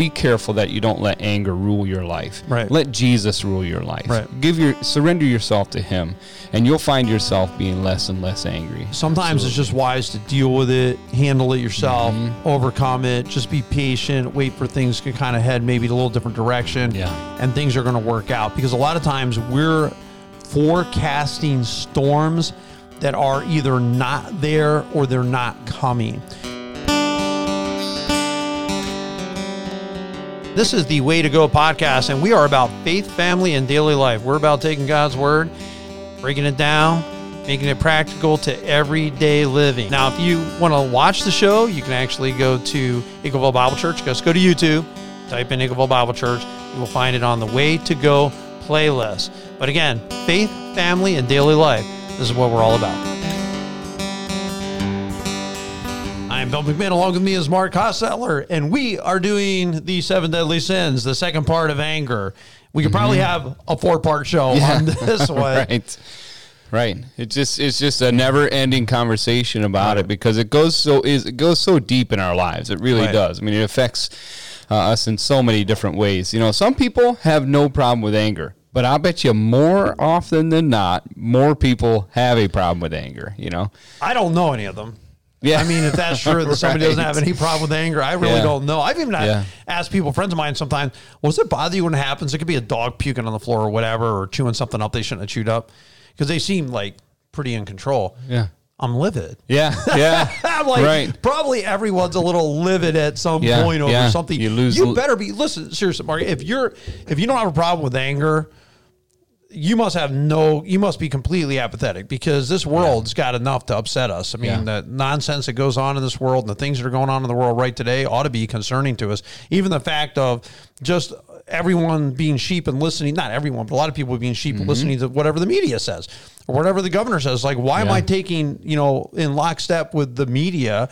be careful that you don't let anger rule your life. Right. Let Jesus rule your life. Right. Give your surrender yourself to Him, and you'll find yourself being less and less angry. Sometimes it's just wise to deal with it, handle it yourself, mm-hmm. overcome it, just be patient, wait for things to kind of head maybe a little different direction. Yeah. And things are going to work out because a lot of times we're forecasting storms that are either not there or they're not coming. This is the Way to Go podcast, and we are about faith, family, and daily life. We're about taking God's word, breaking it down, making it practical to everyday living. Now, if you want to watch the show, you can actually go to Eagleville Bible Church. Just go to YouTube, type in Eagleville Bible Church. You will find it on the Way to Go playlist. But again, faith, family, and daily life. This is what we're all about. I Bill McMahon. Along with me is Mark Hossettler, and we are doing the seven deadly sins, the second part of anger. We could probably have a four-part show on this one. right right it just it's just a never ending conversation about it because it goes so is it goes so deep in our lives it really Right. does i mean it affects uh, us in so many different ways you know some people have no problem with anger but i'll bet you more often than not more people have a problem with anger you know I don't know any of them. Yeah I mean, if that's true that somebody doesn't have any problem with anger, I really Yeah. don't know. I've even Yeah. asked people, friends of mine, sometimes, well, does it bother you when it happens? It could be a dog puking on the floor or whatever, or chewing something up they shouldn't have chewed up, because they seem like pretty in control. yeah I'm livid. yeah yeah I'm like, right probably everyone's a little livid at some Yeah, point over yeah. something. You lose- You better be. Listen, seriously, Mark. If you're, if you don't have a problem with anger, you must have no. You must be completely apathetic because this world's got enough to upset us. I mean, Yeah. the nonsense that goes on in this world and the things that are going on in the world right today ought to be concerning to us. Even the fact of just everyone being sheep and listening. Not everyone, but a lot of people being sheep and Mm-hmm. listening to whatever the media says or whatever the governor says. Like, why am I taking you know in lockstep with the media?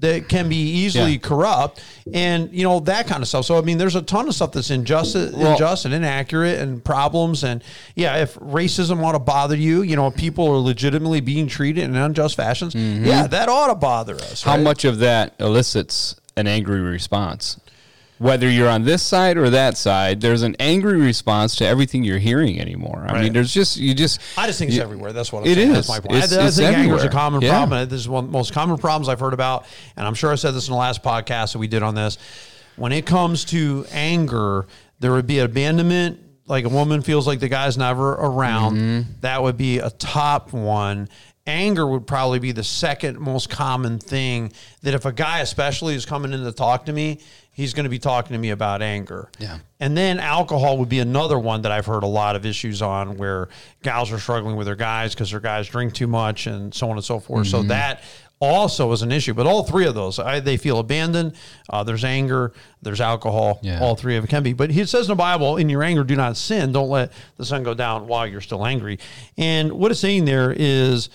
That can be easily Yeah. corrupt and you know that kind of stuff. So I mean, there's a ton of stuff that's unjust, Well- unjust and inaccurate and problems. And yeah, if racism ought to bother you, you know, if people are legitimately being treated in unjust fashions. Yeah, that ought to bother us. Mm-hmm. how right? much of that elicits an angry response whether you're on this side or that side there's an angry response to everything you're hearing anymore i Right. mean there's just you just I just think it's you- everywhere. That's what I'm It saying. is. That's my point. It's- I, I it's think anger is a common Yeah. problem. This is one of the most common problems I've heard about, and I'm sure I said this in the last podcast that we did on this. When it comes to anger, there would be abandonment. Like a woman feels like the guy's never around. Mm-hmm. That would be a top one. Anger would probably be the second most common thing that if a guy especially is coming in to talk to me, he's going to be talking to me about anger. Yeah. And then alcohol would be another one that I've heard a lot of issues on where gals are struggling with their guys because their guys drink too much and so on and so forth. So that also is an issue. But all three of those, I, they feel abandoned. Uh, there's anger, there's alcohol. Yeah. All three of it can be. But he says in the Bible, in your anger, do not sin. Don't let the sun go down while you're still angry. And what it's saying there is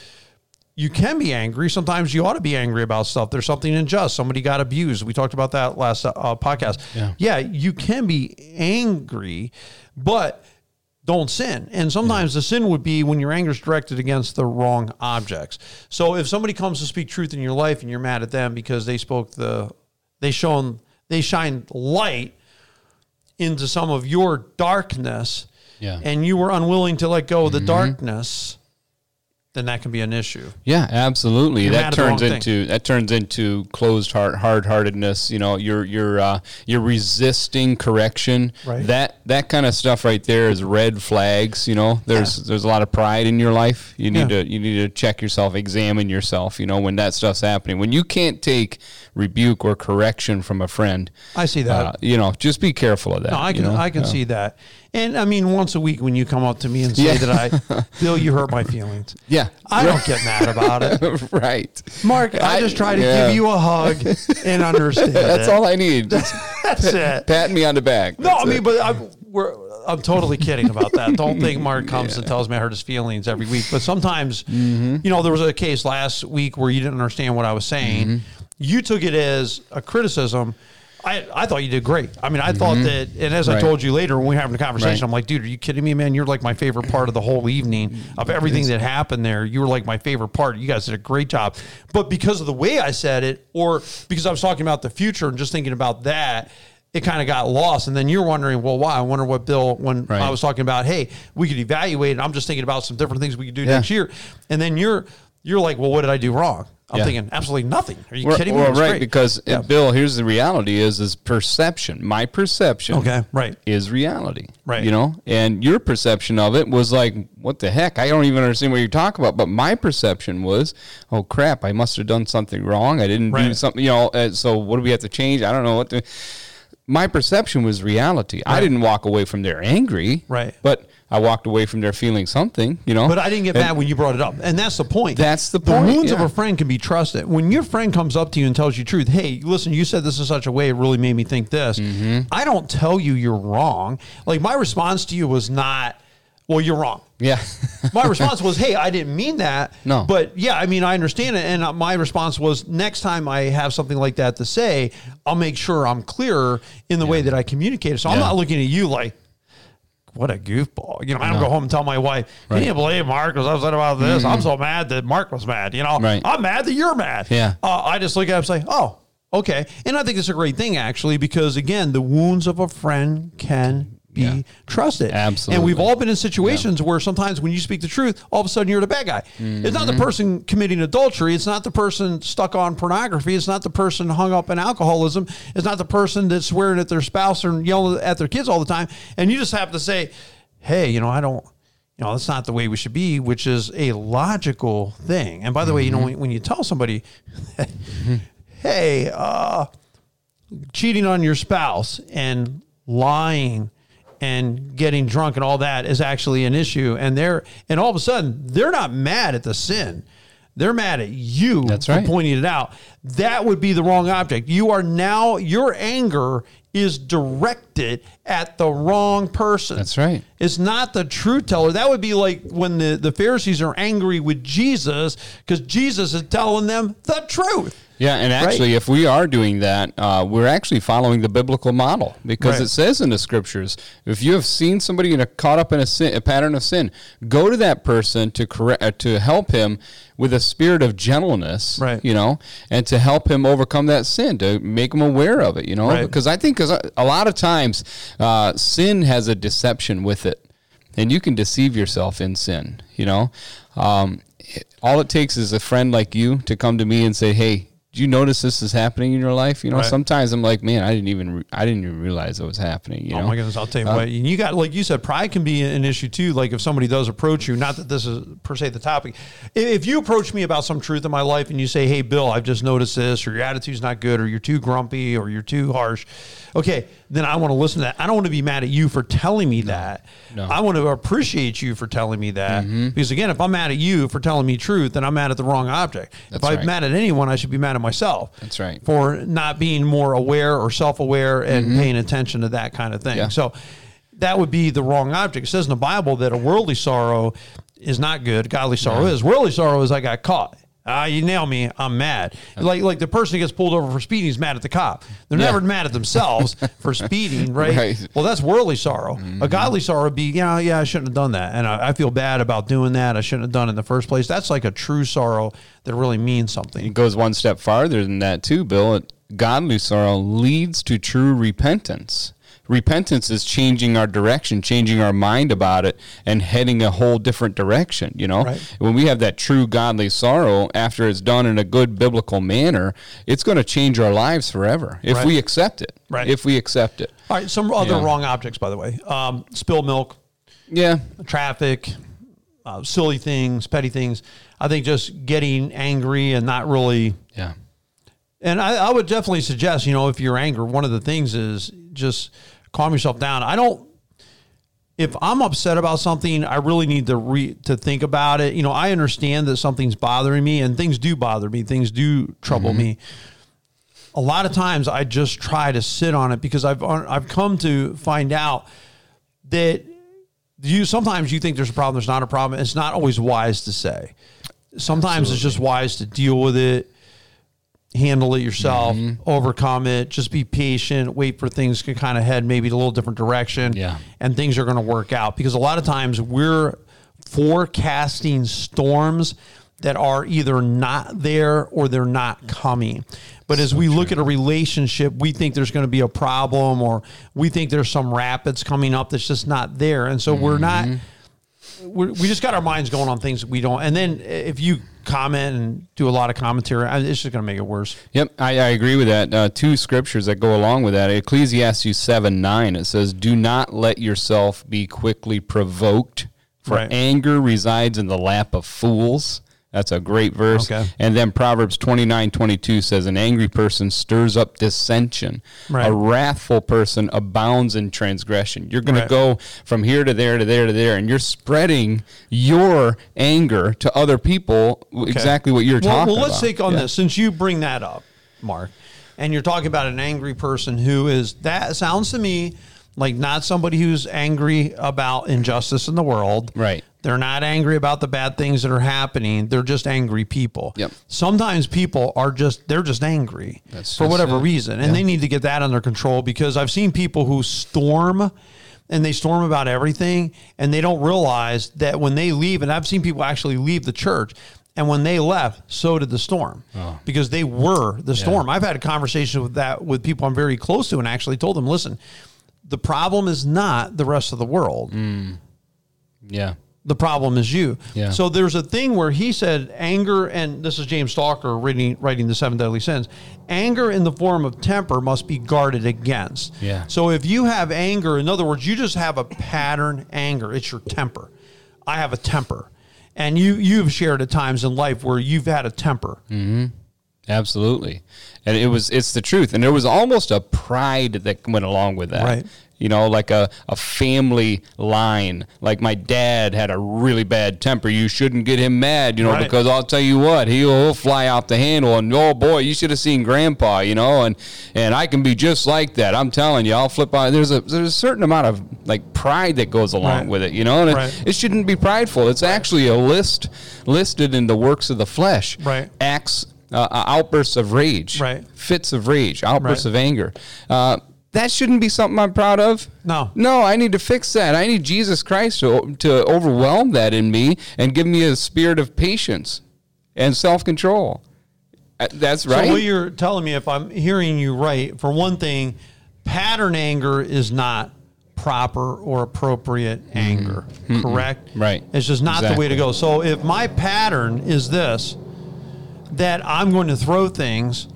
you can be angry. Sometimes you ought to be angry about stuff. There's something unjust. Somebody got abused. We talked about that last uh, podcast. Yeah. you can be angry, but don't sin. And sometimes the sin would be when your anger is directed against the wrong objects. So if somebody comes to speak truth in your life and you're mad at them because they spoke the, they shown, they shine light into some of your darkness Yeah. and you were unwilling to let go of the darkness, then that can be an issue. Yeah, absolutely. You're that turns wrong thing. into that turns into closed heart hard heartedness. You know, you're you're uh, you're resisting correction. Right. That that kind of stuff right there is red flags. You know, there's there's a lot of pride in your life. You need Yeah. to you need to check yourself, examine yourself. You know, when that stuff's happening, when you can't take rebuke or correction from a friend. I see that. Uh, you know, just be careful of that. No, I you can know? I can Yeah. see that. And I mean, once a week when you come up to me and say Yeah. that I, Bill, you hurt my feelings. Yeah, I don't get mad about it. right. Mark, I, I- just try to yeah. give you a hug and understand. That's it. all I need. That's it. pat me on the back. No, I mean, it. but I'm, we're, I'm totally kidding about that. Don't think Mark comes and tells me I hurt his feelings every week. But sometimes, Mm-hmm. you know, there was a case last week where you didn't understand what I was saying. Mm-hmm. You took it as a criticism. I, I thought you did great. I mean, I thought that, and as I Mm-hmm. Told you later when we were having a conversation, Right. I'm like, dude, are you kidding me, man? You're like my favorite part of the whole evening of everything that happened there. You were like my favorite part. You guys did a great job. But because of the way I said it, or because I was talking about the future and just thinking about that, it kind of got lost. And then you're wondering, well, why? I wonder what Bill, when Right. I was talking about, hey, we could evaluate, and I'm just thinking about some different things we could do Yeah. next year. And then you're you're like, well, what did I do wrong? I'm Yeah. thinking absolutely nothing. Are you Well, kidding me? well, right, great. because Yeah. Bill, here's the reality: is is perception. My perception, Okay, right. is reality. Right. You know, and your perception of it was like, what the heck? I don't even understand what you're talking about. But my perception was, oh crap, I must have done something wrong. I didn't do something. You know, uh, so what do we have to change? I don't know what to. My perception was reality. I didn't walk away from there angry. Right. But I walked away from there feeling something. You know. But I didn't get And- mad when you brought it up, and that's the point. That's the point. The wounds of a friend can be trusted. When your friend comes up to you and tells you truth, hey, listen, you said this in such a way it really made me think this. Mm-hmm. I don't tell you you're wrong. Like my response to you was not, well, you're wrong. Yeah. My response was, "Hey, I didn't mean that." No. but yeah, I mean, I understand it. And uh, my response was, next time I have something like that to say, I'll make sure I'm clearer in the way that I communicate it. So I'm not looking at you like, what a goofball. You know, I don't go home and tell my wife, Right. "Can you believe Mark was upset about this? I'm so mad that Mark was mad." You know, Right. I'm mad that you're mad. Yeah. Uh, I just look at him and say, "Oh." Okay. And I think it's a great thing actually, because again, the wounds of a friend can be Yeah. trusted. Absolutely. And we've all been in situations where sometimes when you speak the truth, all of a sudden you're the bad guy. It's not the Mm-hmm. person committing adultery. It's not the person stuck on pornography. It's not the person hung up in alcoholism. It's not the person that's swearing at their spouse and yelling at their kids all the time. And you just have to say, hey, you know, I don't, you know, that's not the way we should be, which is a logical thing. And by the way, you know, when, when you tell somebody, hey, uh, cheating on your spouse and lying and getting drunk and all that is actually an issue and they're and all of a sudden they're not mad at the sin they're mad at you That's for right. pointing it out that would be the wrong object you are now your anger is directed at the wrong person That's right. it's not the truth teller. That would be like when the, the Pharisees are angry with Jesus because Jesus is telling them the truth. Yeah, and actually, if we are doing that, uh, we're actually following the biblical model because Right. it says in the scriptures, if you have seen somebody in a, caught up in a sin, a pattern of sin, go to that person to correct, uh, to help him with a spirit of gentleness, Right. You know, and to help him overcome that sin, to make him aware of it, you know, Right. because I think 'cause a a lot of times uh, sin has a deception with it, and you can deceive yourself in sin, you know. Um, all it takes is a friend like you to come to me and say, "Hey, do you notice this is happening in your life?" You know, Right. sometimes I'm like, "Man, I didn't even re- I didn't even realize it was happening." You Oh know, my goodness, I'll tell you uh, what. And you got, like you said, pride can be an issue too. Like if somebody does approach you, not that this is per se the topic. If you approach me about some truth in my life and you say, "Hey, Bill, I've just noticed this," or your attitude's not good, or you're too grumpy, or you're too harsh, okay, then I want to listen to that. I don't want to be mad at you for telling me that. no. I want to appreciate you for telling me that. Because again, if I'm mad at you for telling me truth, then I'm mad at the wrong object. if I'm right. mad at anyone, I should be mad at myself. That's right. For not being more aware or self-aware and paying attention to that kind of thing. Mm-hmm. Yeah. So that would be the wrong object. It says in the Bible that a worldly sorrow is not good. Godly sorrow is. Worldly sorrow is I got caught. Ah, you nail me. I'm mad. Like like the person who gets pulled over for speeding is mad at the cop. They're Yeah. never mad at themselves for speeding, right? Right. Well, that's worldly sorrow. A godly sorrow would be, yeah, yeah, I shouldn't have done that, and I, I feel bad about doing that. I shouldn't have done it in the first place. That's like a true sorrow that really means something. it goes one step farther than that too, Bill. It, godly sorrow leads to true repentance. Repentance is changing our direction, changing our mind about it, and heading a whole different direction. You know, Right. when we have that true godly sorrow, after it's done in a good biblical manner, it's going to change our lives forever if Right. we accept it. Right. If we accept it. All right, some other Yeah. wrong objects, by the way. Um, spilled milk, Yeah. traffic, uh, silly things, petty things. I think just getting angry and not really. Yeah. And I, I would definitely suggest, you know, if you're angry, one of the things is just calm yourself down. I don't. If I'm upset about something, I really need to re, to think about it. You know, I understand that something's bothering me, and things do bother me. Things do trouble mm-hmm. me. A lot of times, I just try to sit on it because I've I've come to find out that you sometimes you think there's a problem, there's not a problem. It's not always wise to say. Sometimes it's just wise to deal with it, handle it yourself, Mm-hmm. overcome it, just be patient, wait for things to kind of head maybe a little different direction. Yeah. And things are going to work out because a lot of times we're forecasting storms that are either not there or they're not coming. But as we look at a relationship, we think there's going to be a problem or we think there's some rapids coming up that's just not there. And so we're not we're, we just got our minds going on things that we don't. And then if you comment and do a lot of commentary, it's just going to make it worse. Yep, I, I agree with that. Uh, two scriptures that go along with that. Ecclesiastes 7 9, it says, Do not let yourself be quickly provoked, for Right. anger resides in the lap of fools. That's a great verse. Okay. And then Proverbs twenty nine twenty two says, An angry person stirs up dissension. Right. A wrathful person abounds in transgression. You're going Right. to go from here to there to there to there, and you're spreading your anger to other people, exactly what you're Well, talking about. well let's about. take on Yeah. this since you bring that up, Mark, and you're talking about an angry person who is that sounds to me like not somebody who's angry about injustice in the world. Right. They're not angry about the bad things that are happening. They're just angry people. Yep. Sometimes people are just they're just angry That's for whatever it. reason, and they need to get that under control because I've seen people who storm and they storm about everything and they don't realize that when they leave and I've seen people actually leave the church and when they left so did the storm Oh. because they were the storm. I've had a conversation with that with people I'm very close to and actually told them, "Listen, the problem is not the rest of the world. Mm. Yeah. The problem is you. Yeah. So there's a thing where he said anger, and this is James Stalker writing, writing the seven deadly sins. Anger in the form of temper must be guarded against. Yeah. So if you have anger, in other words, you just have a pattern anger. It's your temper. I have a temper, and you you've shared at times in life where you've had a temper. Mm-hmm. Absolutely. And it was it's the truth. And there was almost a pride that went along with that. Right. You know, like a, a family line. Like my dad had a really bad temper. You shouldn't get him mad, you know, Right. because I'll tell you what, he'll, he'll fly off the handle and oh boy, you should have seen grandpa, you know, and and I can be just like that. I'm telling you, I'll flip out there's a there's a certain amount of like pride that goes along Right. with it, you know, and it- Right. it, shouldn't be prideful. It's actually a list listed in the works of the flesh. Right. Acts uh, uh, outbursts of rage, Right. Fits of rage, outbursts of anger. Uh, that shouldn't be something I'm proud of. No. no, I need to fix that. I need Jesus Christ to to overwhelm that in me and give me a spirit of patience and self control. That's right. So what you're telling me, if I'm hearing you right, for one thing, pattern anger is not proper or appropriate anger. Correct? Mm-hmm. Right. It's just not the way to go. So if my pattern is this, that I'm going to throw things,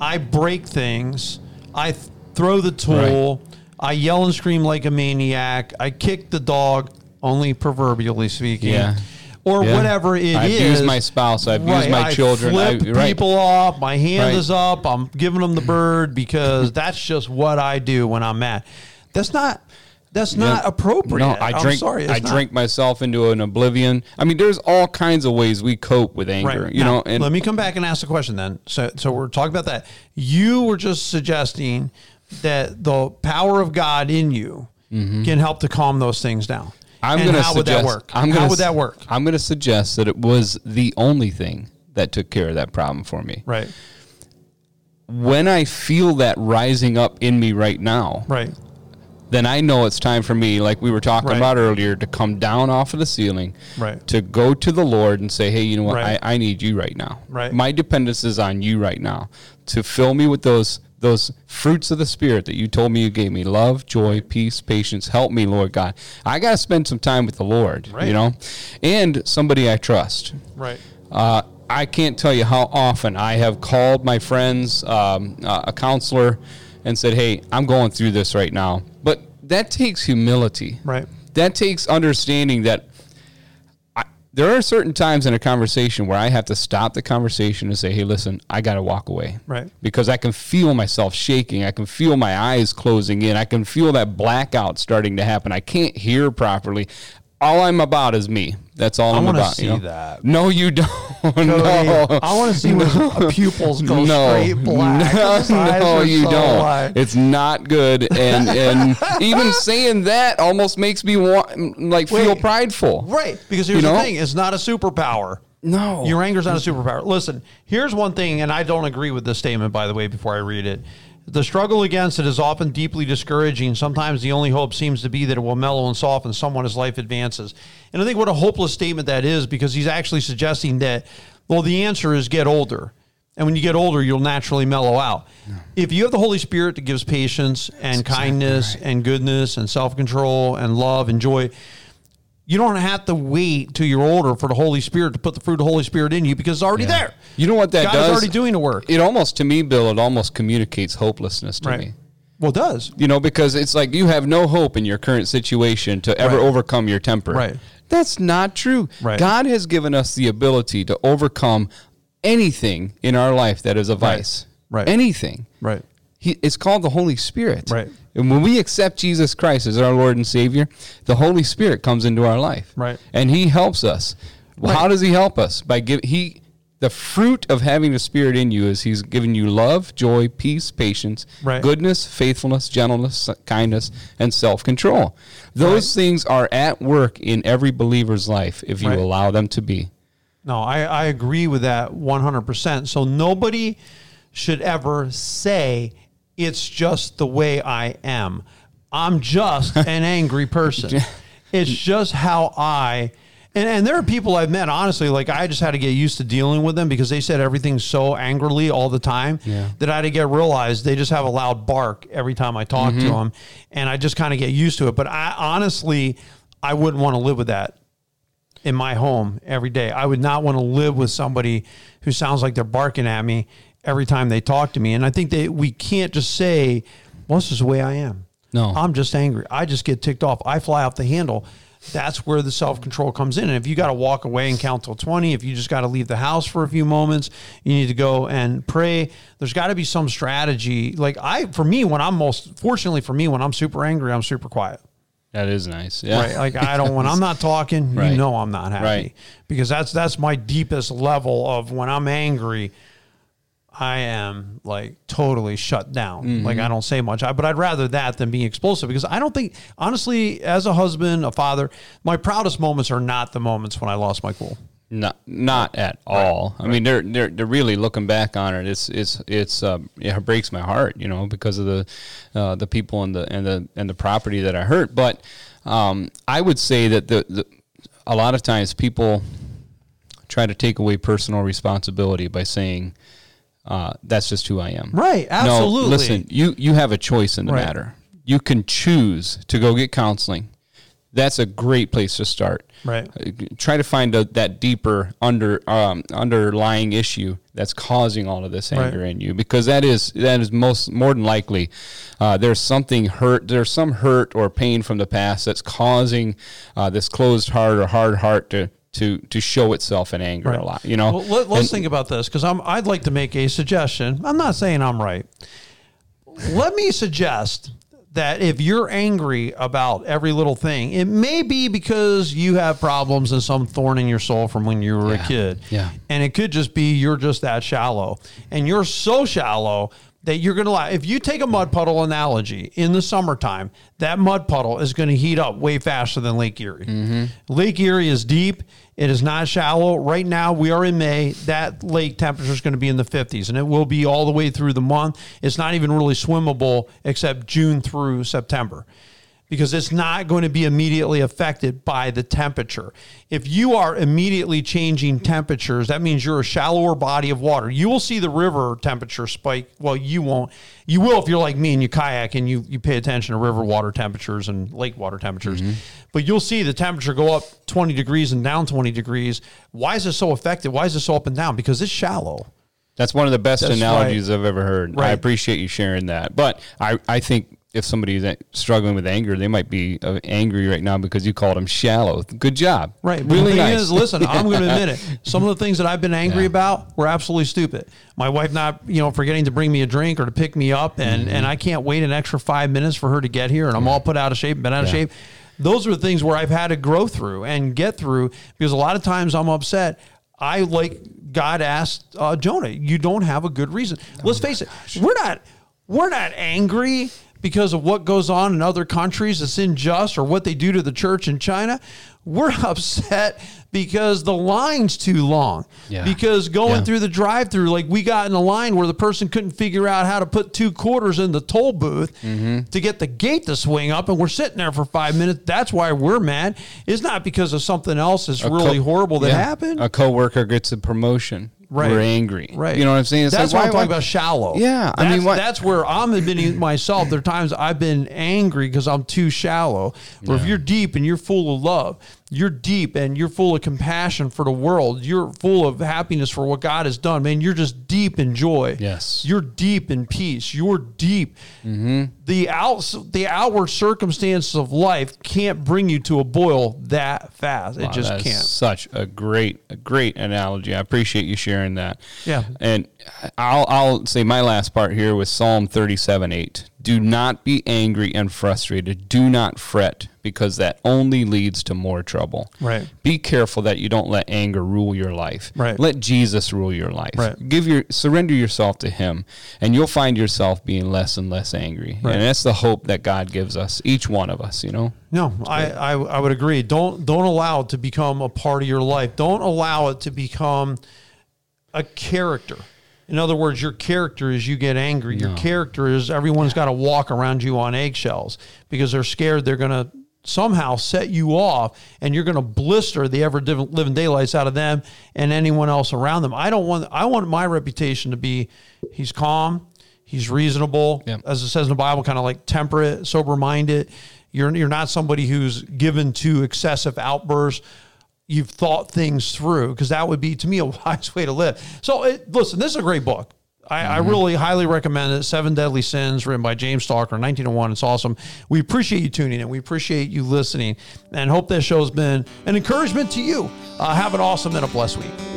I break things, I th- throw the tool, I yell and scream like a maniac, I kick the dog, only proverbially speaking. Yeah. Or Yeah. whatever it is. I've used my spouse, I've used my I children, Flip I- right. people off. My hand Right. is up. I'm giving them the bird because that's just what I do when I'm mad. That's not. That's not Yeah. appropriate. No, I I'm drink. sorry. I not. drink myself into an oblivion. I mean, there's all kinds of ways we cope with anger. Right. You Now, know, and let me come back and ask the question then. So, so we're talking about that. You were just suggesting that the power of God in you can help to calm those things down. Mm-hmm. I'm and going to how suggest. would that work? I'm how gonna would that work? I'm going to suggest that it was the only thing that took care of that problem for me. Right. When I feel that rising up in me right now, Right. then I know it's time for me, like we were talking Right. about earlier, to come down off of the ceiling, Right. to go to the Lord and say, hey, you know what? Right. I, I need you right now. Right. My dependence is on you right now to fill me with those those fruits of the spirit that you told me you gave me love joy peace patience help me lord god i got to spend some time with the lord Right. you know and somebody i trust Right. uh, I can't tell you how often I have called my friends, um, uh, a counselor, and said, "Hey, I'm going through this right now." But that takes humility. Right. That takes understanding that there are certain times in a conversation where I have to stop the conversation and say, "Hey, listen, I got to walk away." Right. Because I can feel myself shaking. I can feel my eyes closing in. I can feel that blackout starting to happen. I can't hear properly. All I'm about is me. That's all I I'm wanna about. you see know? that. No, you don't. No. I want to see when pupils go no, straight black. no, no, you so don't. wide. It's not good, and and even saying that almost makes me want like feel prideful. Right. Because here's You know? the thing it's not a superpower. No. Your anger's not a superpower. Listen, here's one thing, and I don't agree with this statement, by the way, before I read it. The struggle against it is often deeply discouraging. Sometimes the only hope seems to be that it will mellow and soften someone as life advances. And I think what a hopeless statement that is because he's actually suggesting that, well, the answer is get older. And when you get older, you'll naturally mellow out. If you have the Holy Spirit that gives patience and kindness and goodness and self control and love and joy, you don't have to wait till you're older for the Holy Spirit to put the fruit of the Holy Spirit in you because it's already there. You know what that God does? is already doing the work. It almost, to me, Bill, it almost communicates hopelessness to Right. me. Well, it does. You know, because it's like you have no hope in your current situation to ever Right. overcome your temper. Right. That's not true. Right. God has given us the ability to overcome anything in our life that is a vice. Right. Anything. Right. He, it's called the Holy Spirit. Right. And when we accept Jesus Christ as our Lord and Savior, the Holy Spirit comes into our life. Right. And He helps us. Well, How does He help us? By give He the fruit of having the Spirit in you is He's given you love, joy, peace, patience, Right. goodness, faithfulness, gentleness, kindness, and self control. Those things are at work in every believer's life if you Right. allow them to be. No, I, I agree with that 100%. So nobody should ever say it's just the way I am. I'm just an angry person. It's just how I and, and there are people I've met, honestly, like I just had to get used to dealing with them because they said everything so angrily all the time Yeah. that I had to get realized they just have a loud bark every time I talk to mm-hmm. them. And I just kind of get used to it. But I honestly, I wouldn't want to live with that in my home every day. I would not want to live with somebody who sounds like they're barking at me every time they talk to me. And I think that we can't just say, well, this is the way I am. No. I'm just angry. I just get ticked off. I fly off the handle. That's where the self control comes in. And if you got to walk away and count till 20, if you just got to leave the house for a few moments, you need to go and pray. There's got to be some strategy. Like I, for me, when I'm most, fortunately for me, when I'm super angry, I'm super quiet. That is nice. Yeah. Right. Like I don't when I'm not talking, Right. you know I'm not happy. Right. Because that's that's my deepest level of when I'm angry, I am like totally shut down. Mm-hmm. Like I don't say much. I, but I'd rather that than being explosive because I don't think honestly, as a husband, a father, my proudest moments are not the moments when I lost my cool. Not not at all. I mean, they're they're they're really looking back on it. It's it's it's um, it breaks my heart, you know, because of the uh, the people and the and the and the property that I hurt. But um, I would say that the, the a lot of times people try to take away personal responsibility by saying uh, that's just who I am. Right, absolutely. No, listen, you you have a choice in the Right. matter. You can choose to go get counseling. That's a great place to start. Right. Uh, Try to find a, that deeper under um, underlying issue that's causing all of this anger Right. in you, because that is that is most more than likely uh, there's something hurt. There's some hurt or pain from the past that's causing uh, this closed heart or hard heart to to to show itself in anger a lot. You know. Well, let, us think about this because I'm. I'd like to make a suggestion. I'm not saying I'm right. Let me suggest that if you're angry about every little thing, it may be because you have problems and some thorn in your soul from when you were a kid. Yeah. And it could just be you're just that shallow. And you're so shallow that you're going to lie. If you take a mud puddle analogy in the summertime, that mud puddle is going to heat up way faster than Lake Erie. Mm-hmm. Lake Erie is deep. It is not shallow. Right now, we are in May. That lake temperature is going to be in the 50s, and it will be all the way through the month. It's not even really swimmable except June through September because it's not going to be immediately affected by the temperature. If you are immediately changing temperatures, that means you're a shallower body of water. You will see the river temperature spike. Well, you won't. You will if you're like me and you kayak and you, you pay attention to river water temperatures and lake water temperatures. Mm-hmm. But you'll see the temperature go up 20 degrees and down 20 degrees. Why is it so affected? Why is it so up and down? Because it's shallow. That's one of the best That's analogies I've ever heard. Right. I appreciate you sharing that. But I, I think if somebody's struggling with anger, they might be uh, angry right now because you called them shallow. Good job. Right. Really the nice. is, listen, I'm going to admit it. Some of the things that I've been angry Yeah. about were absolutely stupid. My wife not, you know, forgetting to bring me a drink or to pick me up, and Mm-hmm. and I can't wait an extra five minutes for her to get here, and I'm all put out of shape, been out of shape. Those are the things where I've had to grow through and get through because a lot of times I'm upset. I like God asked uh, Jonah, "You don't have a good reason." Let's face it, we're not we're not angry because of what goes on in other countries that's unjust or what they do to the church in China. We're upset because the line's too long. Yeah. Because going Yeah. through the drive-through, like we got in a line where the person couldn't figure out how to put two quarters in the toll booth Mm-hmm. to get the gate to swing up, and we're sitting there for five minutes. That's why we're mad. It's not because of something else that's A really co- horrible that yeah. happened. A coworker gets a promotion. Right. We're angry. Right. You know what I'm saying? It's that's like, what I'm talking why- about shallow. Yeah, I mean, what- that's where I'm admitting myself. There are times I've been angry because I'm too shallow. Or if you're deep and you're full of love, you're deep and you're full of compassion for the world. You're full of happiness for what God has done. Man, you're just deep in joy. Yes. You're deep in peace. You're deep. Mm-hmm. The out the outward circumstances of life can't bring you to a boil that fast. It just that's can't. Such a great, a great analogy. I appreciate you sharing that. Yeah. And I'll, I'll say my last part here with Psalm 37 8. Do not be angry and frustrated. Do not fret because that only leads to more trouble. Right. Be careful that you don't let anger rule your life. Right. Let Jesus rule your life. Right. Give your surrender yourself to him and you'll find yourself being less and less angry. Right. And that's the hope that God gives us, each one of us, you know. No, I, I I would agree. Don't don't allow it to become a part of your life. Don't allow it to become a character. In other words, your character is you get angry. Your character is everyone's got to walk around you on eggshells because they're scared they're going to somehow set you off and you're going to blister the ever living daylights out of them and anyone else around them. I don't want I want my reputation to be he's calm, he's reasonable, Yeah. as it says in the Bible, kind of like temperate, sober minded. You're you're not somebody who's given to excessive outbursts. You've thought things through because that would be to me a wise way to live. So it, listen, this is a great book. I, I really highly recommend it. Seven Deadly Sins, written by James Stalker, 1901. It's awesome. We appreciate you tuning in. We appreciate you listening, and hope this show has been an encouragement to you. Uh, have an awesome and a blessed week.